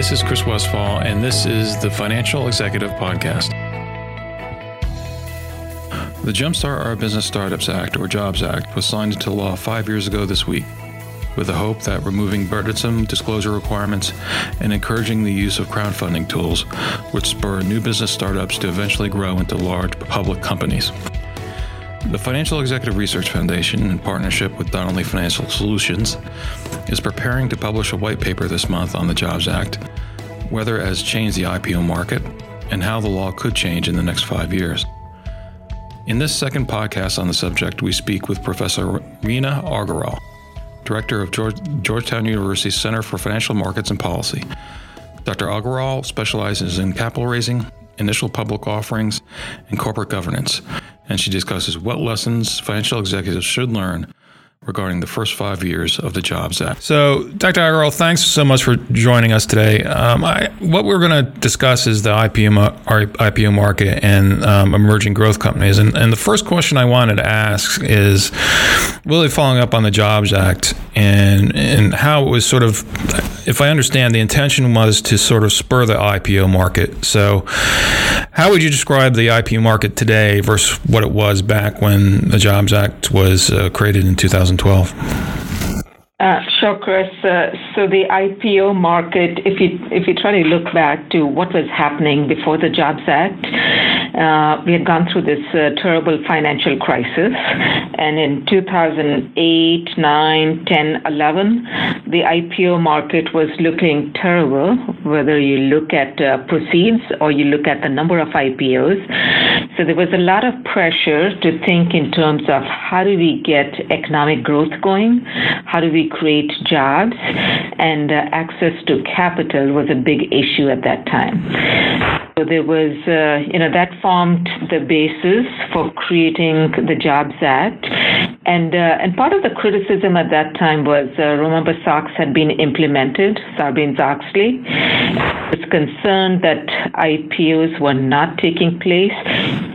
Hi, this is Chris Westfall, and this is the Financial Executive Podcast. The Jumpstart Our Business Startups Act, or JOBS Act, was signed into law five years ago this week, with the hope that removing burdensome disclosure requirements and encouraging the use of crowdfunding tools would spur new business startups to eventually grow into large public companies. The Financial Executive Research Foundation, in partnership with Donnelley Financial Solutions, is preparing to publish a white paper this month on the Jobs Act, whether it has changed the IPO market, and how the law could change in the next five years. In this second podcast on the subject, we speak with Professor Reena Aggarwal, Director of George, Georgetown University's Center for Financial Markets and Policy. Dr. Aggarwal specializes in capital raising, initial public offerings, and corporate governance and she discusses what lessons financial executives should learn regarding the first five years of the Jobs Act. So, Dr. Aggarwal, thanks so much for joining us today. Um, I, what we're going to discuss is the IPO, IPO market and um, emerging growth companies. And, and, the first question I wanted to ask is really following up on the Jobs Act and, and how it was sort of, if I understand, the intention was to sort of spur the IPO market. So, how would you describe the IPO market today versus what it was back when the Jobs Act was uh, created in 2012? Uh, sure, Chris. So the IPO market, if you try to look back to what was happening before the Jobs Act, uh, we had gone through this uh, terrible financial crisis, and in 2008, 9, 10, 11, the IPO market was looking terrible. Whether you look at proceeds or you look at the number of IPOs, so there was a lot of pressure to think in terms of how do we get economic growth going, how do we create jobs, and uh, access to capital was a big issue at that time. So there was, uh, you know, that formed the basis for creating the Jobs Act. And, uh, and part of the criticism at that time was, uh, remember, SOX had been implemented, Sarbanes-Oxley. was concerned that IPOs were not taking place,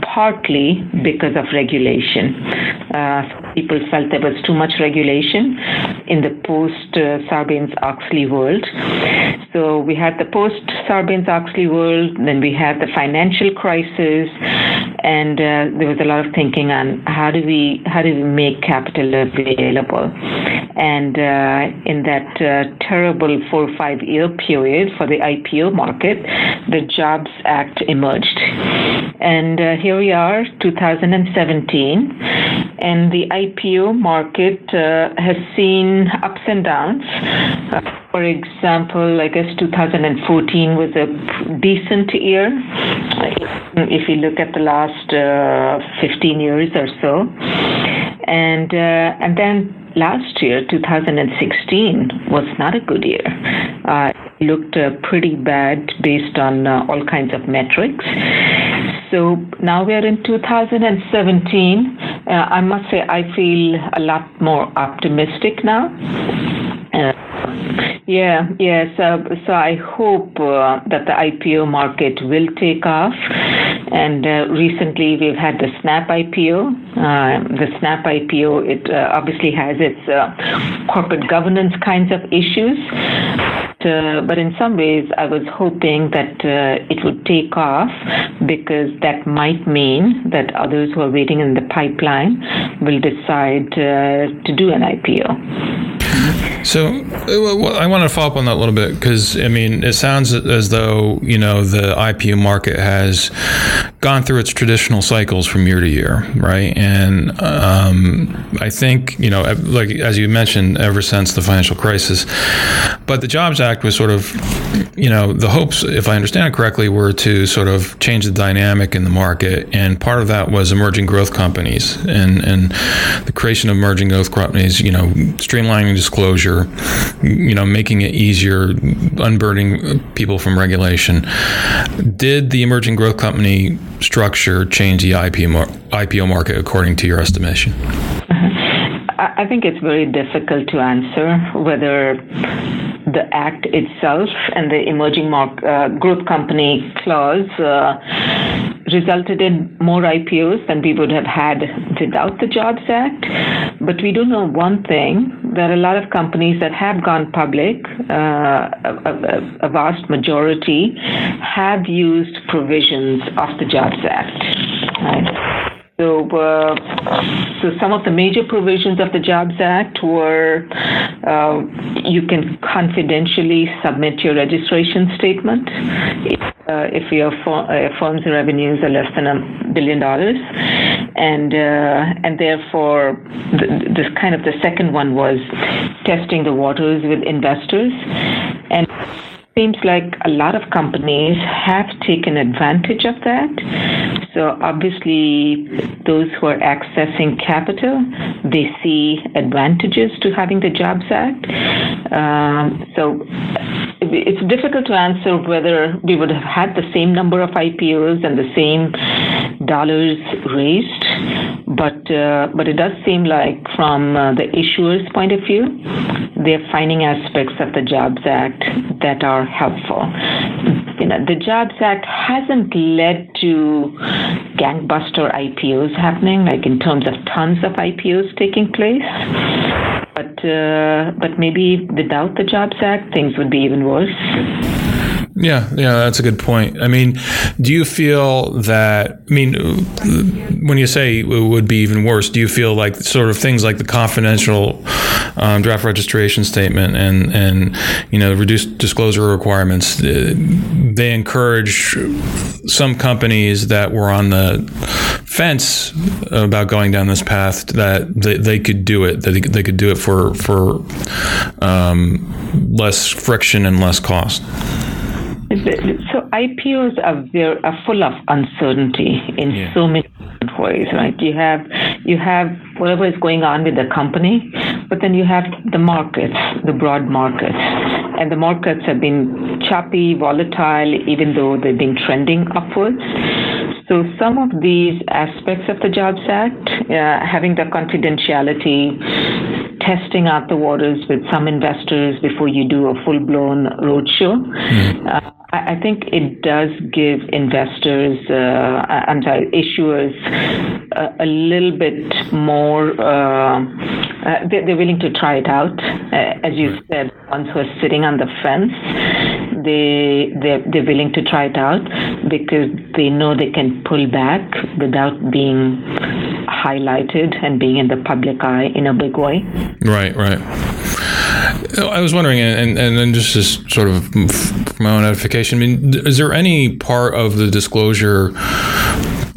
partly because of regulation. Uh, people felt there was too much regulation in the post Sarbanes Oxley world. So we had the post Sarbanes Oxley world, then we had the financial crisis, and uh, there was a lot of thinking on how do we how do we make capital available. And uh, in that uh, terrible four or five year period for the IPO market, the Jobs Act emerged. And uh, here we are, 2017, and the IPO market uh, has seen ups and downs. For example, I guess 2014 was a decent year. If you look at the last uh, 15 years or so, and uh, and then last year, 2016, was not a good year. Uh, looked uh, pretty bad based on uh, all kinds of metrics. So now we are in 2017. Uh, I must say, I feel a lot more optimistic now. Yeah, yeah. So, so I hope uh, that the IPO market will take off. And uh, recently we've had the Snap IPO. Uh, the Snap IPO, it uh, obviously has its uh, corporate governance kinds of issues. Uh, but in some ways, I was hoping that it would take off because that might mean that others who are waiting in the pipeline will decide to do an IPO. So I want to follow up on that a little bit because I mean it sounds as though you know the IPO market has gone through its traditional cycles from year to year, right? And um, I think you know, like as you mentioned, ever since the financial crisis, but the Jobs Act was sort of, you know, the hopes, if I understand it correctly, were to sort of change the dynamic in the market, and part of that was emerging growth companies and and the creation of emerging growth companies, you know, streamlining disclosure, you know, making it easier, unburdening people from regulation. Did the emerging growth company structure change the IPO, IPO market according to your estimation? Uh-huh. I think it's very difficult to answer whether the act itself and the emerging mark, uh, growth company clause uh, resulted in more IPOs than we would have had without the Jobs Act. But we do know one thing there are a lot of companies that have gone public, uh, a, a, vast majority have used provisions of the Jobs Act. Right? So, uh, so some of the major provisions of the Jobs Act were uh, you can confidentially submit your registration statement if, uh, if your uh, firm's revenues are less than a billion dollars, and uh, and therefore the, this kind of the second one was testing the waters with investors. And seems like a lot of companies have taken advantage of that. So obviously, those who are accessing capital, they see advantages to having the Jobs Act. Um, so it's difficult to answer whether we would have had the same number of IPOs and the same dollars raised, but uh, but it does seem like from uh, the issuer's point of view, they're finding aspects of the Jobs Act that are helpful. You know, the Jobs Act hasn't led to gangbuster IPOs happening, like in terms of tons of IPOs taking place. But uh, but maybe without the Jobs Act, things would be even worse. Yeah, yeah, that's a good point. I mean, do you feel that? I mean, when you say it would be even worse, do you feel like sort of things like the confidential um, draft registration statement and and you know reduced disclosure requirements, uh, they encourage some companies that were on the fence about going down this path that they, they could do it, that they, they could do it for for um, less friction and less cost. So IPOs are very, are full of uncertainty in yeah. so many ways, right? You have you have whatever is going on with the company, but then you have the markets, the broad markets, and the markets have been choppy, volatile, even though they've been trending upwards. So some of these aspects of the Jobs Act, uh, having the confidentiality, testing out the waters with some investors before you do a full-blown roadshow. Mm. Uh, I think it does give investors, uh, I'm sorry, issuers, a, a little bit more. Uh, uh, they're, willing to try it out. Uh, as you said, ones who are sitting on the fence, they they're, they're willing to try it out because they know they can pull back without being highlighted and being in the public eye in a big way. Right, right. I was wondering, and and then just as sort of for my own edification, I mean, is there any part of the disclosure,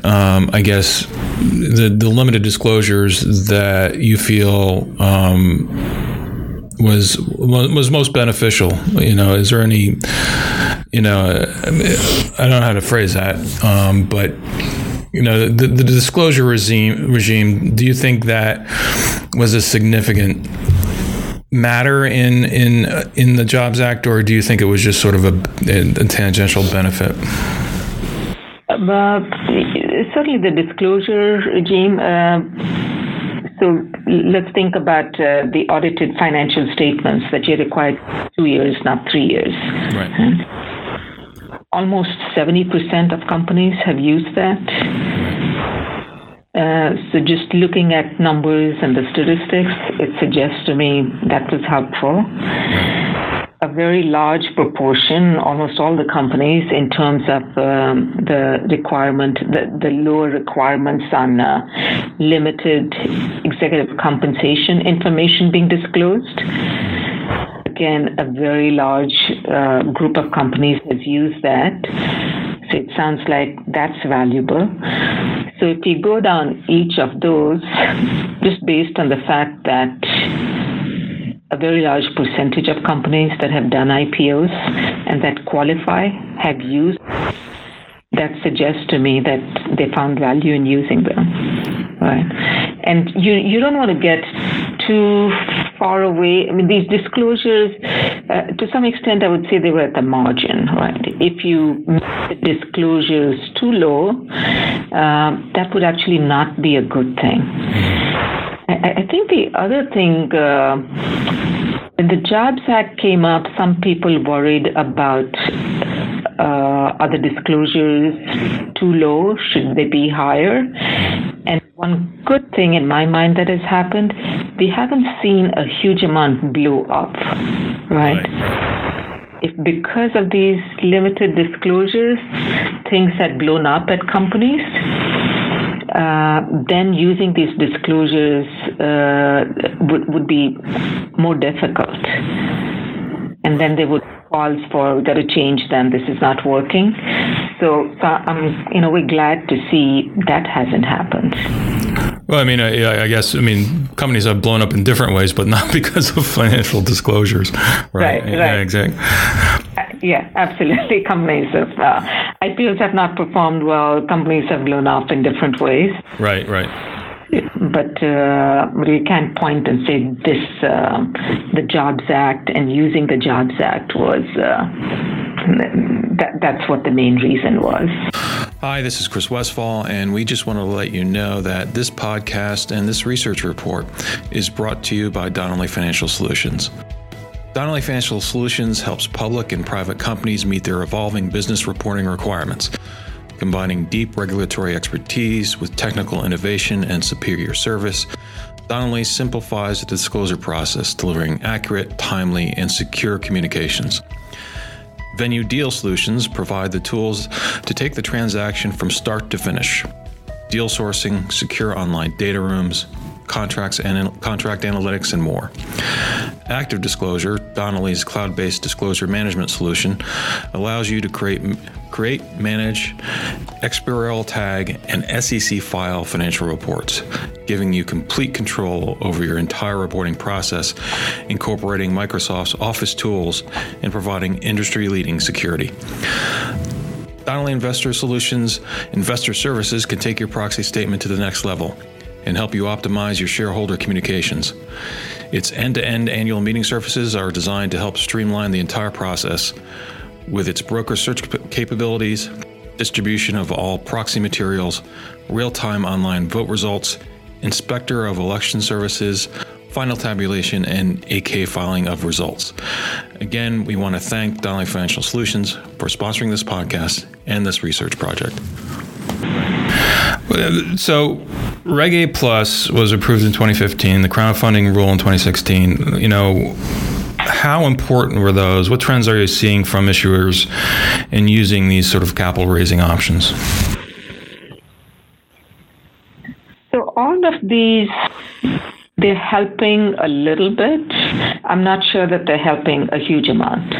um, I guess, the the limited disclosures that you feel um, was was most beneficial? You know, is there any, you know, I don't know how to phrase that, um, but you know the, the disclosure regime regime do you think that was a significant matter in in in the Jobs Act, or do you think it was just sort of a, a tangential benefit? Uh, certainly, the disclosure regime. Uh, so let's think about uh, the audited financial statements that you required two years, not three years. Right. Almost 70% of companies have used that. Uh, so just looking at numbers and the statistics, it suggests to me that was helpful. A very large proportion, almost all the companies, in terms of um, the requirement, the, the lower requirements on uh, limited executive compensation information being disclosed. Again, a very large uh, group of companies has used that. So it sounds like that's valuable. So if you go down each of those, just based on the fact that a very large percentage of companies that have done IPOs and that qualify have used, that suggests to me that they found value in using them. Right. And you, you don't want to get too far away. I mean, these disclosures, uh, to some extent, I would say they were at the margin, right? If you make the disclosures too low, uh, that would actually not be a good thing. I, I think the other thing, uh, when the Jobs Act came up, some people worried about Uh, are the disclosures too low? Should they be higher? And one good thing in my mind that has happened, we haven't seen a huge amount blow up, right? right. If because of these limited disclosures, things had blown up at companies, uh, then using these disclosures uh, would, would be more difficult. And then they would calls for we've got to change them. This is not working. So, I'm you know we're glad to see that hasn't happened. Well, I mean, I, I, guess I mean companies have blown up in different ways, but not because of financial disclosures, right? Right. Yeah, exactly. Uh, yeah, absolutely. Companies have uh, IPOs have not performed well. Companies have blown up in different ways. Right. Right but uh, you can't point and say this uh, the Jobs Act and using the Jobs Act was uh, that that's what the main reason was. Hi, this is Chris Westfall, and we just want to let you know that this podcast and this research report is brought to you by Donnelley Financial Solutions. Donnelley Financial Solutions helps public and private companies meet their evolving business reporting requirements Combining deep regulatory expertise with technical innovation and superior service, Donnelley simplifies the disclosure process, delivering accurate, timely, and secure communications. Venue Deal Solutions provide the tools to take the transaction from start to finish. Deal sourcing, secure online data rooms, contracts and contract analytics, and more. Active Disclosure, Donnelley's cloud-based disclosure management solution, allows you to create, create, manage, XBRL tag, and SEC file financial reports, giving you complete control over your entire reporting process, incorporating Microsoft's Office tools and providing industry-leading security. Donnelley Investor Solutions Investor Services can take your proxy statement to the next level and help you optimize your shareholder communications. Its end to end annual meeting services are designed to help streamline the entire process with its broker search capabilities, distribution of all proxy materials, real time online vote results, inspector of election services, final tabulation, and 8K filing of results. Again, we want to thank Donnelley Financial Solutions for sponsoring this podcast and this research project. So, Reg A Plus was approved in 2015, the crowdfunding rule in 2016. You know, how important were those? What trends are you seeing from issuers in using these sort of capital raising options? So, all of these they're helping a little bit. I'm not sure that they're helping a huge amount.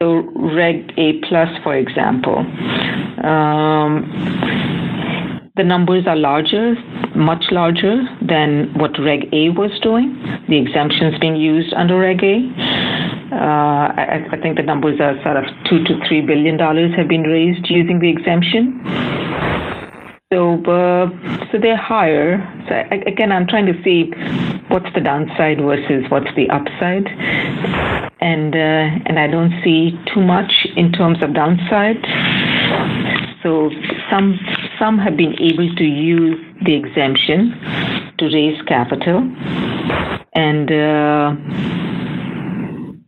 So, Reg A plus, for example, um, the numbers are larger, much larger than what Reg A was doing, the exemptions being used under Reg A. Uh, I, I, think the numbers are sort of two to three billion dollars have been raised using the exemption. So, uh, so they're higher. So I, again, I'm trying to see what's the downside versus what's the upside, and uh, and I don't see too much in terms of downside. So some some have been able to use the exemption to raise capital, and uh,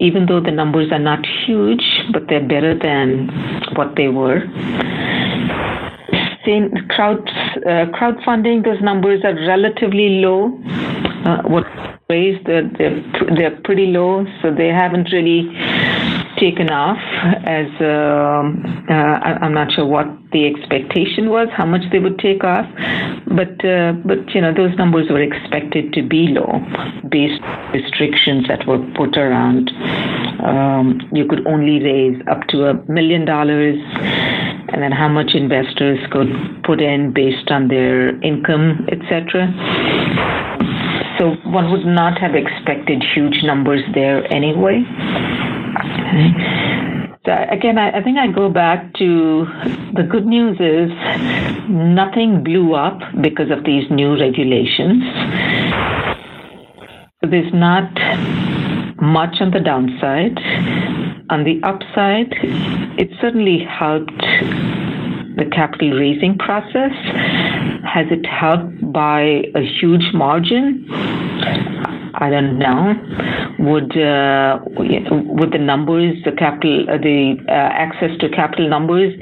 even though the numbers are not huge, but they're better than what they were. Same crowd uh, crowdfunding; those numbers are relatively low. Uh, what raised they're, they're they're pretty low, so they haven't really taken off as um, uh, I'm not sure what the expectation was, how much they would take off, but uh, but you know those numbers were expected to be low based restrictions that were put around. Um, you could only raise up to a million dollars, and then how much investors could put in based on their income, etc. So one would not have expected huge numbers there anyway. So again, I, I, think I go back to the good news is nothing blew up because of these new regulations. There's not much on the downside. On the upside, it certainly helped the capital raising process. Has it helped by a huge margin? I don't know. Would uh, would the numbers, the capital, uh, the uh, access to capital numbers,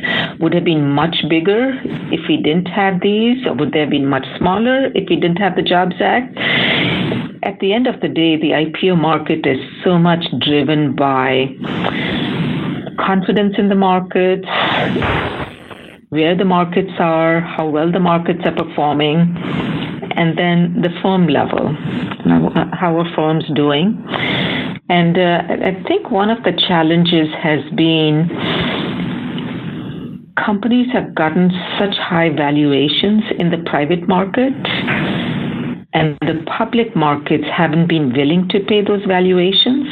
would have been much bigger if we didn't have these, or would they have been much smaller if we didn't have the Jobs Act? At the end of the day, the IPO market is so much driven by confidence in the markets, where the markets are, how well the markets are performing, and then the firm level. How are firms doing? And uh, I think one of the challenges has been companies have gotten such high valuations in the private market and the public markets haven't been willing to pay those valuations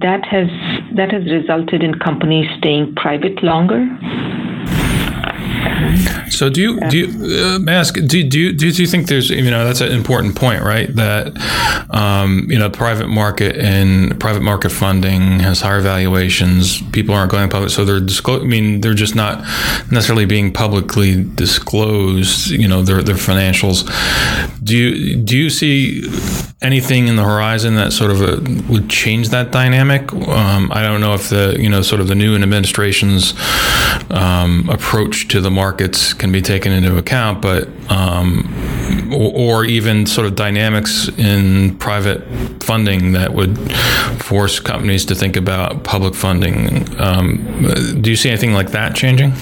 that has that has resulted in companies staying private longer so do you do you uh, ask do, do you do you think there's you know that's an important point right? That um, you know private market and private market funding has higher valuations. People aren't going public. So they're disclose I mean they're just not necessarily being publicly disclosed you know their their financials. Do you do you see anything in the horizon that sort of a, uh, would change that dynamic? Um, I don't know if the you know sort of the new administration's um, approach to the markets can be taken into account, but um, or, or, even sort of dynamics in private funding that would force companies to think about public funding. Um, do you see anything like that changing?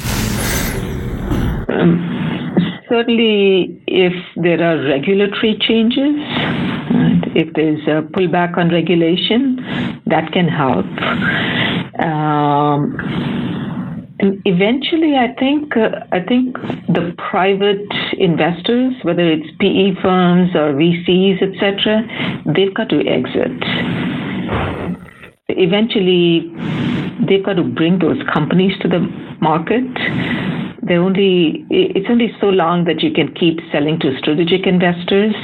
Um, certainly, if there are regulatory changes, if there's a pullback on regulation, that can help. Um, and eventually, I think uh, I think the private investors, whether it's PE firms or VCs, etc., they've got to exit. Eventually, they've got to bring those companies to the market. They only it's only so long that you can keep selling to strategic investors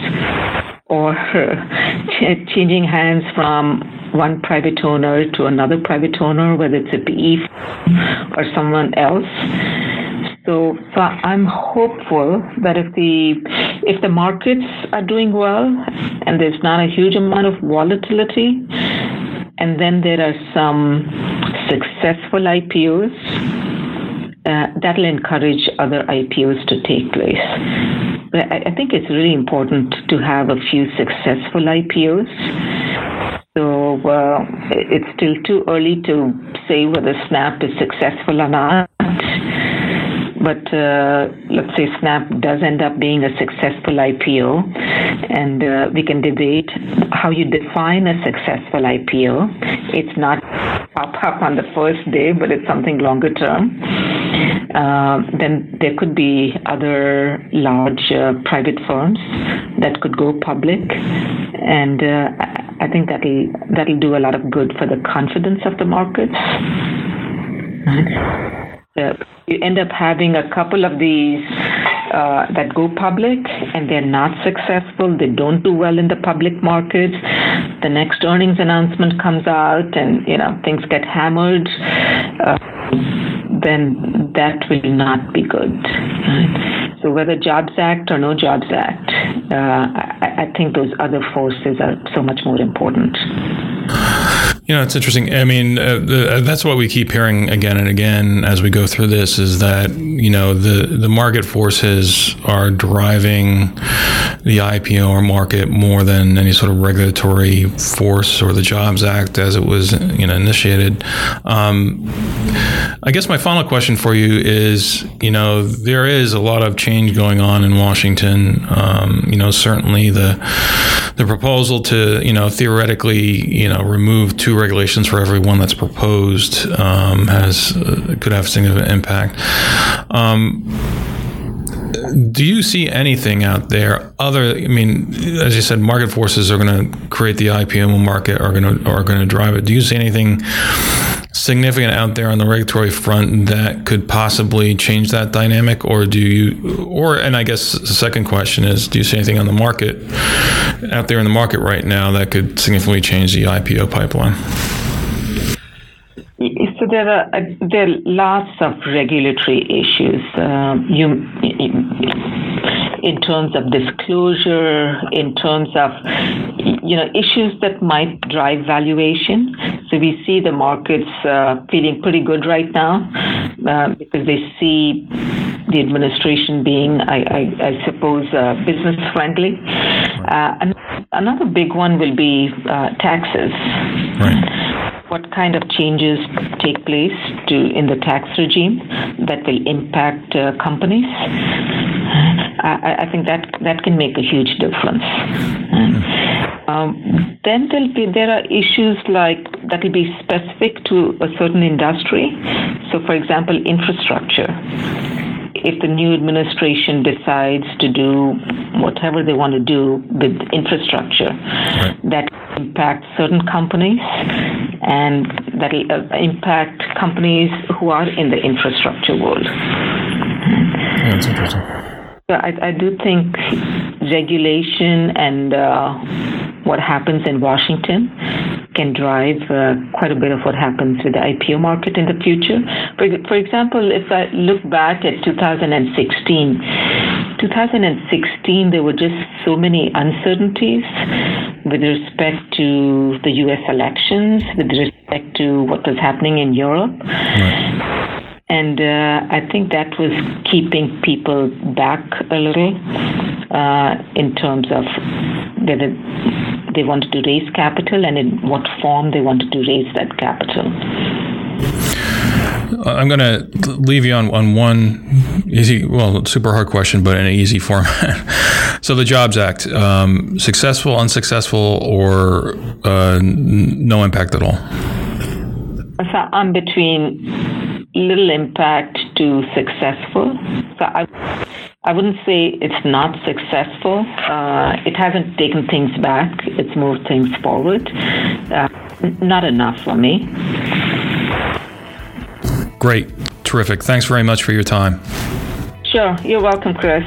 or changing hands from one private owner to another private owner, whether it's a PE or someone else. So, so I'm hopeful that if the if the markets are doing well and there's not a huge amount of volatility, and then there are some successful IPOs, uh, that'll encourage other IPOs to take place. I think it's really important to have a few successful IPOs so uh, it's still too early to say whether Snap is successful or not. But uh, let's say Snap does end up being a successful IPO, and uh, we can debate how you define a successful IPO. It's not pop up on the first day, but it's something longer term. Uh, then there could be other large uh, private firms that could go public, and uh, I think that'll that'll do a lot of good for the confidence of the markets. You end up having a couple of these uh, that go public and they're not successful, they don't do well in the public markets. The next earnings announcement comes out, and you know things get hammered. Uh, then that will not be good. Right? So whether Jobs Act or no Jobs Act, uh, I, I think those other forces are so much more important. You know, it's interesting. I mean, uh, the, uh, that's what we keep hearing again and again as we go through this is that, you know, the, the market forces are driving the IPO or market more than any sort of regulatory force or the Jobs Act as it was, you know, initiated. Um, I guess my final question for you is, you know, there is a lot of change going on in Washington. Um, you know, certainly the the proposal to, you know, theoretically, you know, remove two regulations for every one that's proposed um, has uh, could have significant impact. Um, do you see anything out there other? I mean, as you said, market forces are going to create the IPO market, are going to are going to drive it. Do you see anything significant out there on the regulatory front that could possibly change that dynamic, or do you? Or and I guess the second question is, do you see anything on the market out there in the market right now that could significantly change the IPO pipeline? There are uh, there are lots of regulatory issues. Uh, you in terms of disclosure, in terms of you know issues that might drive valuation. So we see the markets uh, feeling pretty good right now uh, because they see the administration being, I, I, I suppose, uh, business friendly. Uh, and another big one will be uh, taxes. Right. What kind of changes take place to in the tax regime that will impact uh, companies? I, I, think that that can make a huge difference. Um, then there'll be there are issues like that will be specific to a certain industry. So, for example, infrastructure if the new administration decides to do whatever they want to do with infrastructure right. that impact certain companies and that will uh, impact companies who are in the infrastructure world. Yeah, that's interesting. I, I do think regulation and uh, what happens in Washington can drive uh, quite a bit of what happens with the IPO market in the future. For, for example, if I look back at 2016, 2016 there were just so many uncertainties with respect to the U.S. elections, with respect to what was happening in Europe. Right. And uh, I think that was keeping people back a little uh, in terms of whether they wanted to raise capital and in what form they wanted to raise that capital. I'm going to leave you on, on one easy, well, super hard question, but in an easy format. so, the Jobs Act, um, successful, unsuccessful, or uh, no impact at all? So, I'm between little impact to successful. So, I I wouldn't say it's not successful. Uh, it hasn't taken things back. It's moved things forward. Uh, not enough for me. Great. Terrific. Thanks very much for your time. Sure. You're welcome, Chris.